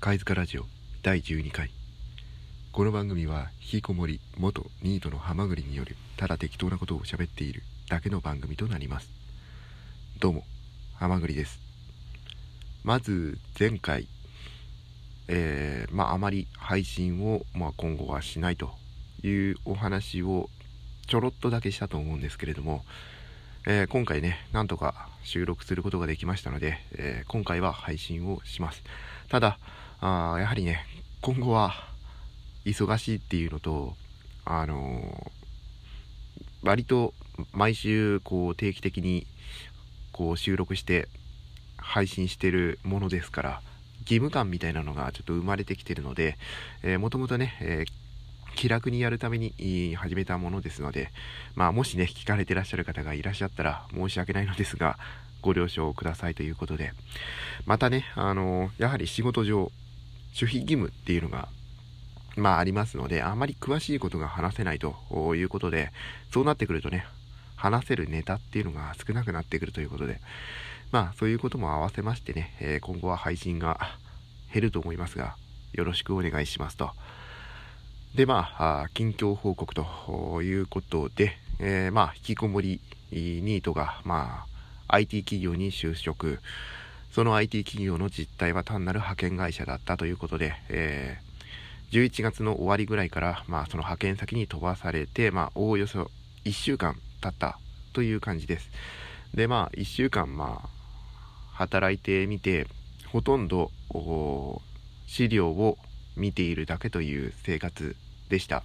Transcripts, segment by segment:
貝塚ラジオ第12回。この番組は引きこもり元ニートのハマグリによるただ適当なことを喋っているだけの番組となります。どうもハマグリです。まず前回えー、まああまり配信を、まあ、今後はしないというお話をちょろっとだけしたと思うんですけれども、えー、今回ねなんとか収録することができましたので、えー、今回は配信をします。ただあやはりね今後は忙しいっていうのとあのー、割と毎週こう定期的にこう収録して配信してるものですから義務感みたいなのがちょっと生まれてきてるので、えー、もともとね、えー、気楽にやるために始めたものですので、まあ、もしね、聞かれてらっしゃる方がいらっしゃったら申し訳ないのですが、ご了承くださいということで、またね、あのやはり仕事上、守秘義務っていうのが、まあありますので、あまり詳しいことが話せないということで、そうなってくるとね、話せるネタっていうのが少なくなってくるということで、まあそういうことも合わせましてね、え今後は配信が減ると思いますが、よろしくお願いしますと。で、まあ、近況報告ということで、えー、まあ、引きこもりニートが、まあ、IT 企業に就職、その IT 企業の実態は単なる派遣会社だったということで、えー、11月の終わりぐらいから、まあ、その派遣先に飛ばされて、まあ、おおよそ1週間経ったという感じです。で、まあ、1週間、まあ、働いてみて、ほとんど資料を見ているだけという生活でした。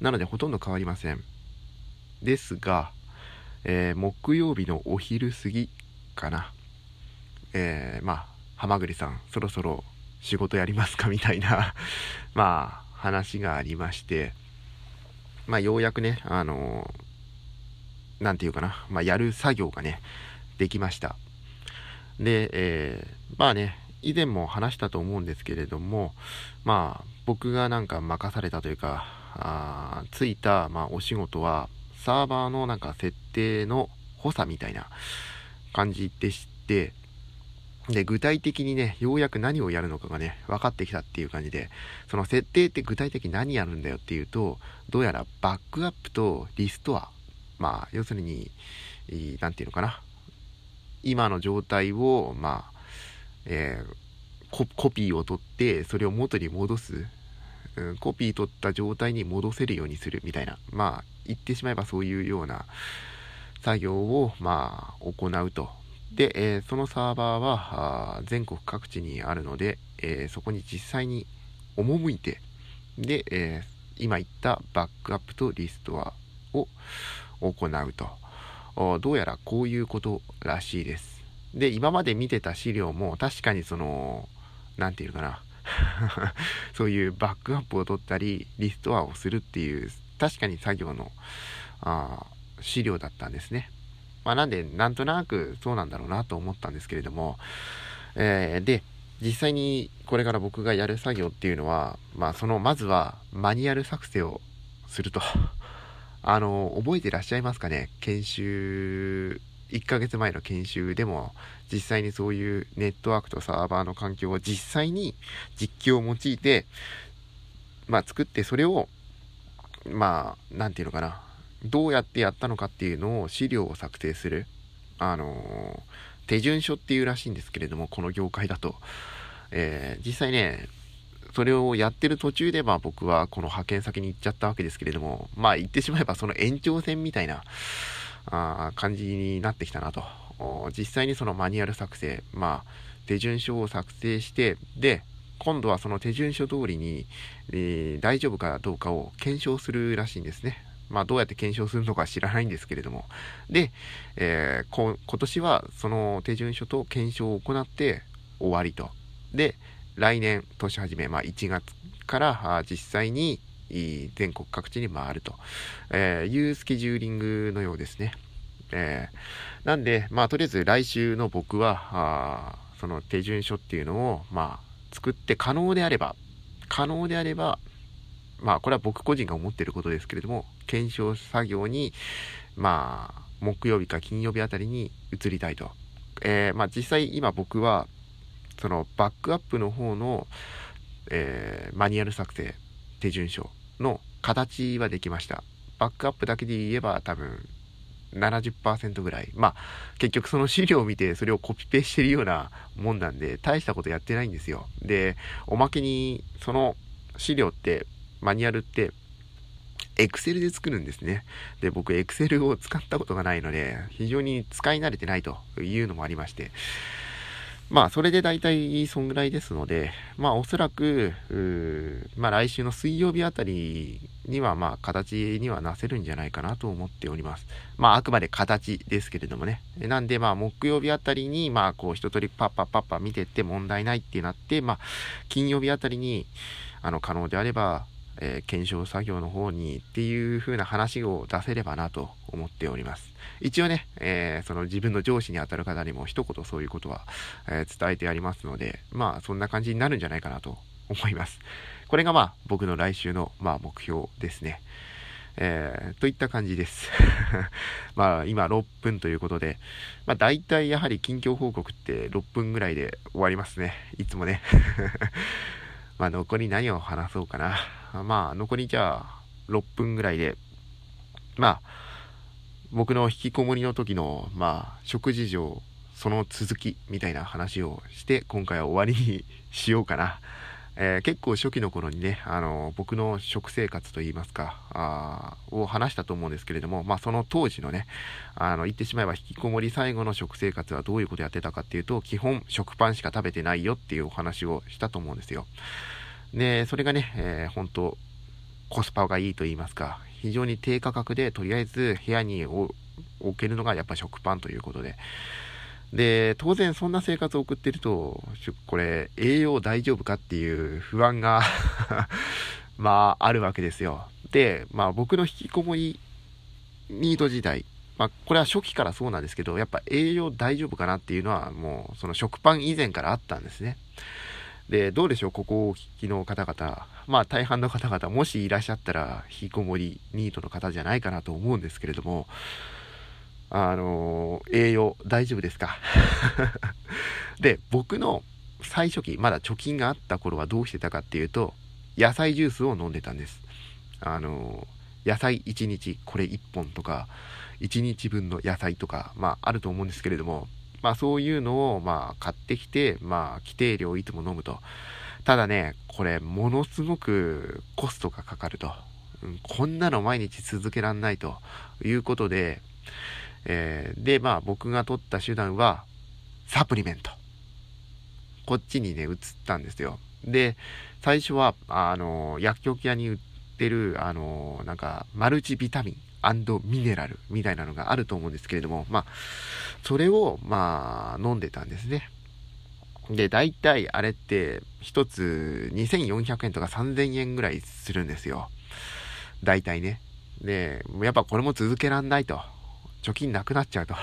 なので、ほとんど変わりません。ですが、えー、木曜日のお昼過ぎかな。えー、まあ、はまぐりさん、そろそろ仕事やりますか？みたいなまあ、話がありまして、まあ、ようやくね、あのー、なんていうかな、まあ、やる作業がね、できました。で、えー、まあね、以前も話したと思うんですけれども、まあ、僕がなんか任されたというか、あついた、まあ、お仕事は、サーバーのなんか設定の補佐みたいな感じでして、で、具体的にね、ようやく何をやるのかがね、分かってきたっていう感じで、その設定って具体的に何やるんだよっていうと、どうやらバックアップとリストア、まあ、要するに、何て言うのかな、今の状態を、まあ、えー、コピーを取って、それを元に戻す、うん、コピー取った状態に戻せるようにするみたいな、まあ、言ってしまえばそういうような作業を、まあ、行うと。で、えー、そのサーバーは全国各地にあるので、えー、そこに実際に赴いて、で、えー、今言ったバックアップとリストアを行うと。どうやらこういうことらしいです。で、今まで見てた資料も確かにその、なんていうかな。そういうバックアップを取ったり、リストアをするっていう、確かに作業のあ資料だったんですね。まあ、なんで、なんとなくそうなんだろうなと思ったんですけれども、えー、で、実際にこれから僕がやる作業っていうのは、まあ、その、まずはマニュアル作成をすると。あの、覚えてらっしゃいますかね？研修、1ヶ月前の研修でも、実際にそういうネットワークとサーバーの環境を実際に実機を用いて、まあ、作ってそれを、まあ、なんていうのかな、どうやってやったのかっていうのを資料を作成する、あの手順書っていうらしいんですけれども、この業界だと。えー、実際ね、それをやってる途中で、まあ僕はこの派遣先に行っちゃったわけですけれども、まあ言ってしまえばその延長線みたいなあ感じになってきたなと。実際にそのマニュアル作成、まあ手順書を作成して、で、今度はその手順書通りに、えー、大丈夫かどうかを検証するらしいんですね。まあどうやって検証するのか知らないんですけれども。で、えー、今年はその手順書と検証を行って終わりと。で、来年年始め、まあ、1月から実際に全国各地に回ると、えいうスケジューリングのようですね。えー、なんで、まあ、とりあえず来週の僕は、あその手順書っていうのを、まあ、作って可能であれば、可能であれば、まあ、これは僕個人が思っていることですけれども、検証作業に、まあ、木曜日か金曜日あたりに移りたいと。えー、まあ、実際今僕は、そのバックアップの方の、えー、マニュアル作成手順書の形はできましたバックアップだけで言えば多分70%ぐらい。まあ、結局その資料を見てそれをコピペしてるようなもんなんで、大したことやってないんですよ。で、おまけに、その資料って、マニュアルって、エクセルで作るんですね。で、僕、エクセルを使ったことがないので、非常に使い慣れてないというのもありまして、まあ、それで大体そんぐらいですので、まあ、おそらく、まあ、来週の水曜日あたりには、まあ、形にはなせるんじゃないかなと思っております。まあ、あくまで形ですけれどもね。なんで、まあ、木曜日あたりに、まあ、こう、一通りパッパッパッパ見てって問題ないってなって、まあ、金曜日あたりに、あの、可能であれば、えー、検証作業の方にっていう風な話を出せればなと思っております。一応ね、えー、その自分の上司にあたる方にも一言そういうことは、えー、伝えてやりますので、まあそんな感じになるんじゃないかなと思います。これがまあ僕の来週のまあ目標ですね。えー、といった感じです。まあ今6分ということで、まあ大体やはり近況報告って6分ぐらいで終わりますね。いつもね。まあ残り何を話そうかな。まあ残りじゃあ6分ぐらいで、まあ僕の引きこもりの時の、まあ、食事上、その続きみたいな話をして、今回は終わりにしようかな。えー、結構初期の頃にね、あの僕の食生活といいますか、あを話したと思うんですけれども、まあその当時のね、あの言ってしまえば引きこもり最後の食生活はどういうことやってたかっていうと、基本食パンしか食べてないよっていうお話をしたと思うんですよ。で、それがね、えー、本当コスパがいいと言いますか、非常に低価格でとりあえず部屋に置けるのがやっぱ食パンということで。で、当然そんな生活を送ってると、これ栄養大丈夫かっていう不安が まああるわけですよ。で、まあ僕の引きこもりニート時代、まあこれは初期からそうなんですけど、やっぱ栄養大丈夫かなっていうのはもうその食パン以前からあったんですね。で、どうでしょう、ここをお聞きの方々、まあ大半の方々、もしいらっしゃったら、引きこもりニートの方じゃないかなと思うんですけれども、あのー、栄養大丈夫ですか？で、僕の最初期、まだ貯金があった頃はどうしてたかっていうと、野菜ジュースを飲んでたんです。あのー、野菜1日これ1本とか、1日分の野菜とか、まああると思うんですけれども、まあそういうのをまあ買ってきて、まあ規定量いつも飲むと。ただね、これものすごくコストがかかると。うん、こんなの毎日続けらんないということで、えー、で、まあ僕が取った手段はサプリメント。こっちにね、移ったんですよ。で、最初は、あの、薬局屋に売ってる、あの、なんか、マルチビタミン。ミネラルみたいなのがあると思うんですけれども、まあ、それを、まあ、飲んでたんですね。で、大体あれって1つ2400円とか3000円ぐらいするんですよ。大体ね。で、やっぱこれも続けらんないと。貯金なくなっちゃうと。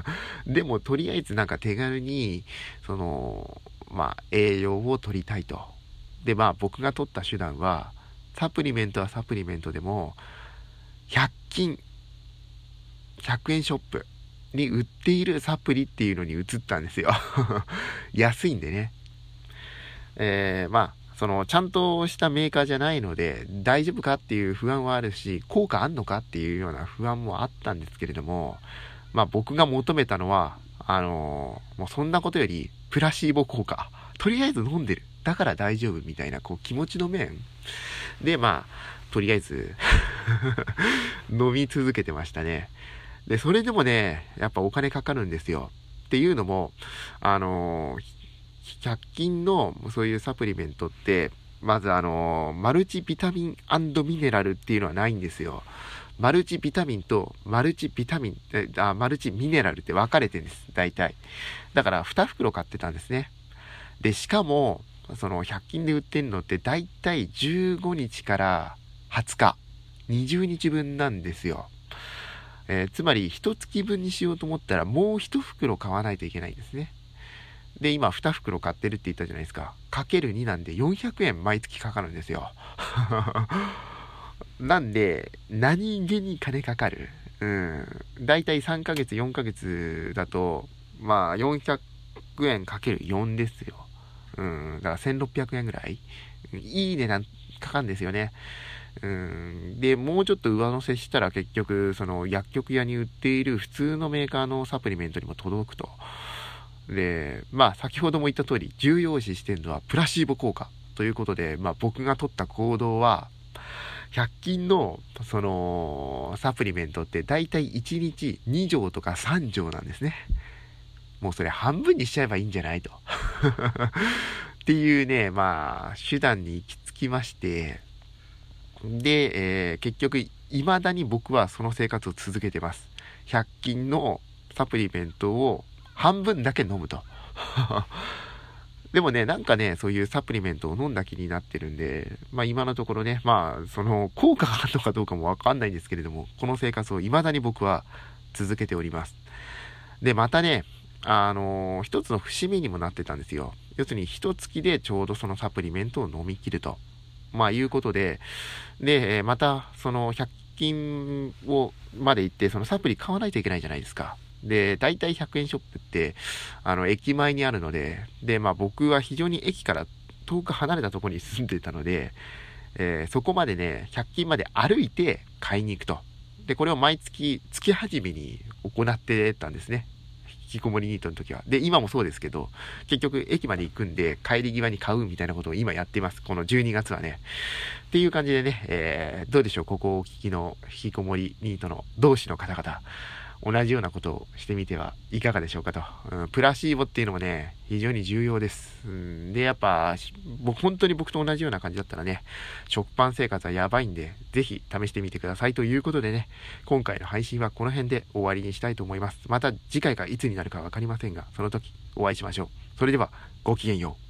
でも、とりあえずなんか手軽に、その、まあ、栄養を取りたいと。で、まあ、僕が取った手段は、サプリメントはサプリメントでも、100均、100円ショップに売っているサプリっていうのに移ったんですよ 安いんでね。えー、まあ、その、ちゃんとしたメーカーじゃないので、大丈夫かっていう不安はあるし、効果あんのかっていうような不安もあったんですけれども、まあ僕が求めたのは、あのー、もうそんなことより、プラシーボ効果。とりあえず飲んでる。だから大丈夫みたいな、こう気持ちの面。で、まあ、とりあえず 飲み続けてましたね。で、それでもね、やっぱお金かかるんですよ。っていうのも、あのー、100均のそういうサプリメントって、まずあのー、マルチビタミンミネラルっていうのはないんですよ。マルチビタミンとマルチビタミン、あマルチミネラルって分かれてるんです。大体。だから2袋買ってたんですね。で、しかも、その100均で売ってるのって大体15日から20日、20日分なんですよ。えー、つまり、1月分にしようと思ったら、もう1袋買わないといけないんですね。で、今、2袋買ってるって言ったじゃないですか。かける2なんで、400円毎月かかるんですよ。なんで、何気に金かかる。うん。だいたい3ヶ月、4ヶ月だと、まあ、400円かける4ですよ。うん、だから1600円ぐらい。いい値段かかるんですよね。うん。で、もうちょっと上乗せしたら結局、その薬局屋に売っている普通のメーカーのサプリメントにも届くと。で、まあ先ほども言った通り、重要視してるのはプラシーボ効果ということで、まあ僕が取った行動は、100均の、その、サプリメントって大体1日2錠とか3錠なんですね。もうそれ半分にしちゃえばいいんじゃないと。っていうね、まあ、手段に行き着きまして、で、えー、結局、未だに僕はその生活を続けてます。100均のサプリメントを半分だけ飲むと。でもね、なんかね、そういうサプリメントを飲んだ気になってるんで、まあ今のところね、まあその効果があるのかどうかもわかんないんですけれども、この生活を未だに僕は続けております。で、またね、あのー、一つの節目にもなってたんですよ。要するに一月でちょうどそのサプリメントを飲み切ると。まあいうことで、で、またその100均をまで行ってそのサプリ買わないといけないじゃないですか。で、大体100円ショップって、あの、駅前にあるので、で、まあ僕は非常に駅から遠く離れたところに住んでたので、えー、そこまでね、100均まで歩いて買いに行くと。で、これを毎月、月始めに行ってたんですね。引きこもりニートの時は。で、今もそうですけど、結局駅まで行くんで、帰り際に買うみたいなことを今やってます。この12月はね。っていう感じでね、えー、どうでしょう、ここをお聞きの引きこもりニートの同志の方々。同じようなことをしてみてはいかがでしょうかと。うん、プラシーボっていうのもね、非常に重要です。うん、で、やっぱ、僕、本当に僕と同じような感じだったらね、食パン生活はやばいんで、ぜひ試してみてくださいということでね、今回の配信はこの辺で終わりにしたいと思います。また次回がいつになるかわかりませんが、その時お会いしましょう。それでは、ごきげんよう。